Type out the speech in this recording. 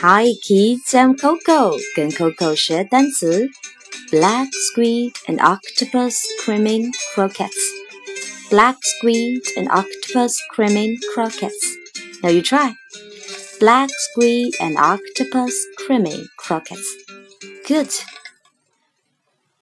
Hi kids, I'm Coco，跟 Coco 学单词。Black squid and octopus creaming croquettes. Black squid and octopus creaming croquettes. Now you try. Black squid and octopus creaming croquettes. Good.